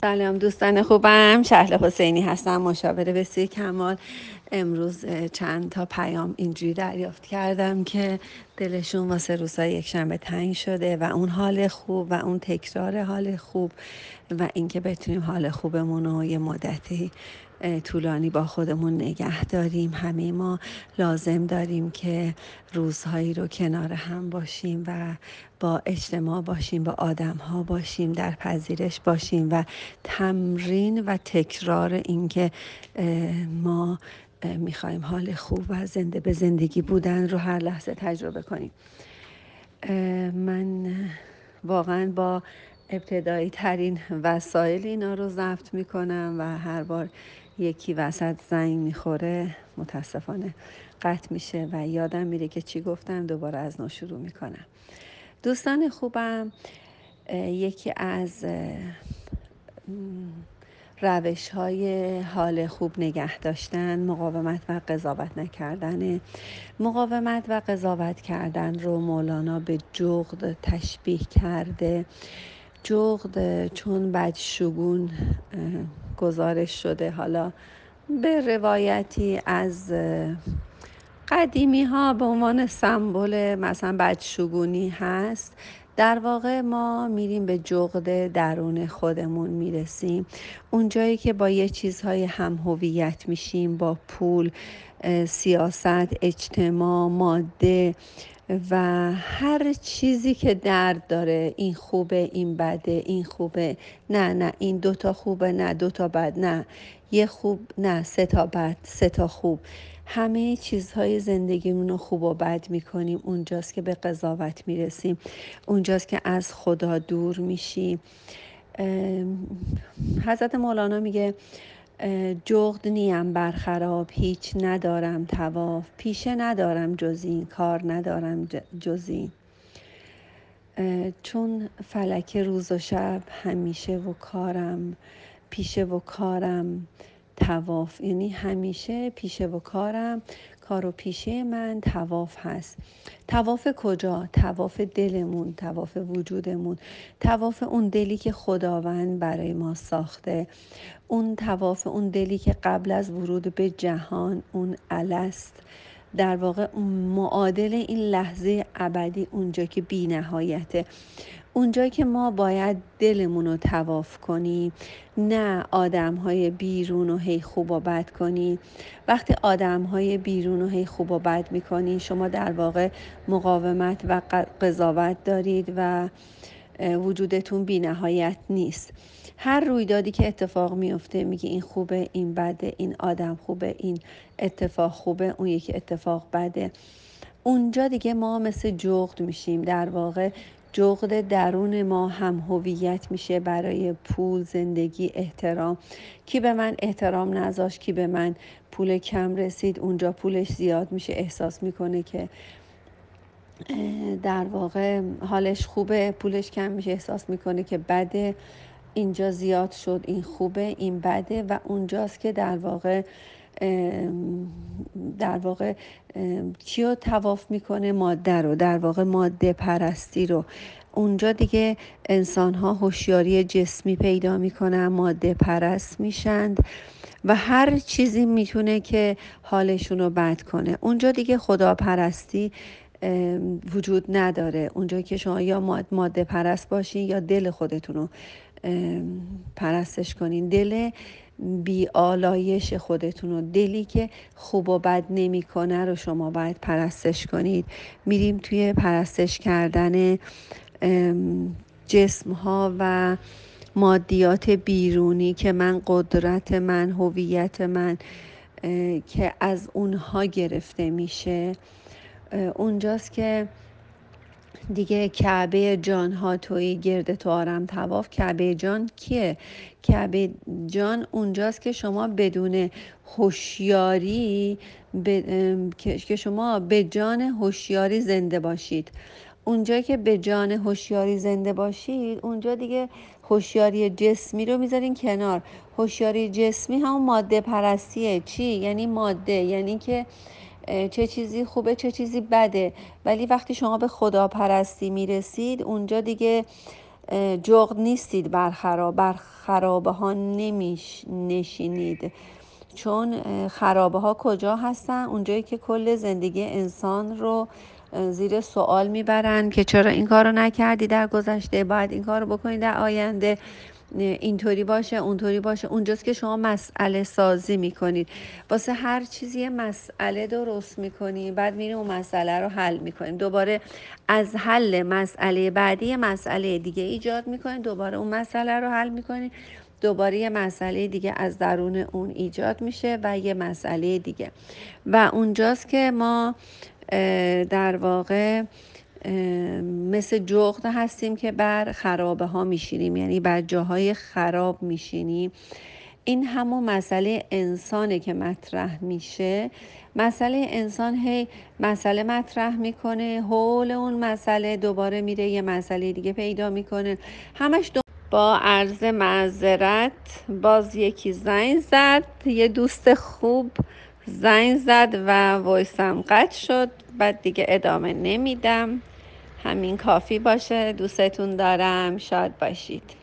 سلام دوستان خوبم. شهل حسینی هستم مشاور بسیار کمال. امروز چند تا پیام اینجوری دریافت کردم که دلشون واسه روزهای یک شنبه تنگ شده و اون حال خوب و اون تکرار حال خوب و اینکه بتونیم حال خوبمون رو یه مدتی طولانی با خودمون نگه داریم. همه ما لازم داریم که روزهایی رو کنار هم باشیم و با اجتماع باشیم با آدم ها باشیم در پذیرش باشیم و تمرین و تکرار اینکه ما می‌خوایم حال خوب و زنده به زندگی بودن رو هر لحظه تجربه کنیم. من واقعا با ابتدایی ترین وسایل اینا رو ضبط می‌کنم و هر بار یکی وسط زنگ می‌خوره متاسفانه قطع میشه و یادم میره که چی گفتم دوباره از نو شروع می‌کنم. دوستان خوبم یکی از روش های حال خوب نگه داشتن مقاومت و قضاوت نکردن. مقاومت و قضاوت کردن رو مولانا به جغد تشبیه کرده. جغد چون بدشگون گزارش شده. حالا به روایتی از قدیمی ها به عنوان سمبل مثلا بدشگونی هست. در واقع ما میریم به جغد درون خودمون می‌رسیم. اونجایی که با یه چیزهای هم هویت میشیم با پول سیاست اجتماع ماده و هر چیزی که درد داره این خوبه این بده این خوبه نه نه این دوتا خوبه نه دوتا بد نه یه خوب نه سه تا بد سه تا خوب. همه چیزهای زندگیمون رو خوب و بد می‌کنیم. اونجاست که به قضاوت می‌رسیم. اونجاست که از خدا دور میشیم. حضرت مولانا میگه جغد نیم برخراب هیچ ندارم تواف پیشه ندارم جز این کار ندارم جز این. چون فلک روز و شب همیشه و کارم پیشه و کارم. تواف یعنی همیشه پیشه و کارم کار و پیشه من تواف هست. تواف کجا؟ تواف دلمون تواف وجودمون. تواف اون دلی که خداوند برای ما ساخته. اون تواف اون دلی که قبل از ورود به جهان اون الست. در واقع معادل این لحظه ابدی اونجا که بی نهایته اونجایی که ما باید دلمون رو تواف کنیم نه آدم های بیرون و هی خوب و بد کنی. وقتی آدم های بیرون و هی خوب و بد می‌کنی شما در واقع مقاومت و قضاوت دارید و وجودتون بی نهایت نیست. هر رویدادی که اتفاق میفته میگه این خوبه این بده این آدم خوبه این اتفاق خوبه اون یکی اتفاق بده. اونجا دیگه ما مثل جغد میشیم. در واقع جغد درون ما هم هویت میشه برای پول زندگی احترام. کی به من احترام نذاش کی به من پول کم رسید اونجا پولش زیاد میشه. احساس می‌کنه که در واقع حالش خوبه پولش کم میشه. احساس می‌کنه که بده اینجا زیاد شد این خوبه این بده و اونجاست که در واقع در واقع چی رو تواف می‌کنه ماده رو در واقع ماده پرستی رو. اونجا دیگه انسان ها هوشیاری جسمی پیدا می‌کنن ماده پرست میشند و هر چیزی می‌تونه که حالشون رو بد کنه. اونجا دیگه خدا پرستی وجود نداره. اونجا که شما یا ماده پرست باشین یا دل خودتون رو پرستش کنین. دل بی آلایش خودتون و دلی که خوب و بد نمی‌کنه رو شما باید پرستش کنید. میریم توی پرستش کردن جسم ها و مادیات بیرونی که من قدرت من هویت من که از اونها گرفته میشه. اونجاست که دیگه کعبه جان ها توی گرد تو آرم تواف کعبه جان کیه؟ کعبه جان اونجاست که شما بدون هوشیاری که شما به جان هوشیاری زنده باشید. اونجا که به جان هوشیاری زنده باشید اونجا دیگه هوشیاری جسمی رو می‌ذارین کنار. هوشیاری جسمی همون ماده پرستیه چی؟ یعنی ماده. یعنی که چه چیزی خوبه چه چیزی بده. ولی وقتی شما به خدا پرستی می‌رسید اونجا دیگه جغد نیستید بر خراب بر خرابه ها نمیش نشینید. چون خرابه ها کجا هستن؟ اونجایی که کل زندگی انسان رو زیر سوال می‌برن که چرا این کار رو نکردی در گذشته؟ باید این کار رو بکنی در آینده. اینطوری باشه اونطوری باشه. اونجاست که شما مسئله سازی می‌کنید. واسه هر چیزی مسئله درست می‌کنیم بعد میریم اون مسئله رو حل می‌کنیم. دوباره از حل مسئله بعدی مسئله دیگه ایجاد می‌کنیم دوباره اون مسئله رو حل می‌کنیم دوباره یه مسئله دیگه از درون اون ایجاد میشه و یه مسئله دیگه. و اونجاست که ما در واقع مثل جغد هستیم که بر خرابه ها میشینیم یعنی بر جاهای خراب میشینیم. این همون مسئله انسانه که مطرح میشه. مسئله انسان هی مسئله مطرح می‌کنه حول اون مسئله دوباره میره یه مسئله دیگه پیدا می‌کنه. همش دو... با عرض معذرت باز یکی زنگ زد یه دوست خوب زنگ زد و وایسم قطع شد بعد دیگه ادامه نمیدم. همین کافی باشه دوستتون دارم. شاد باشید.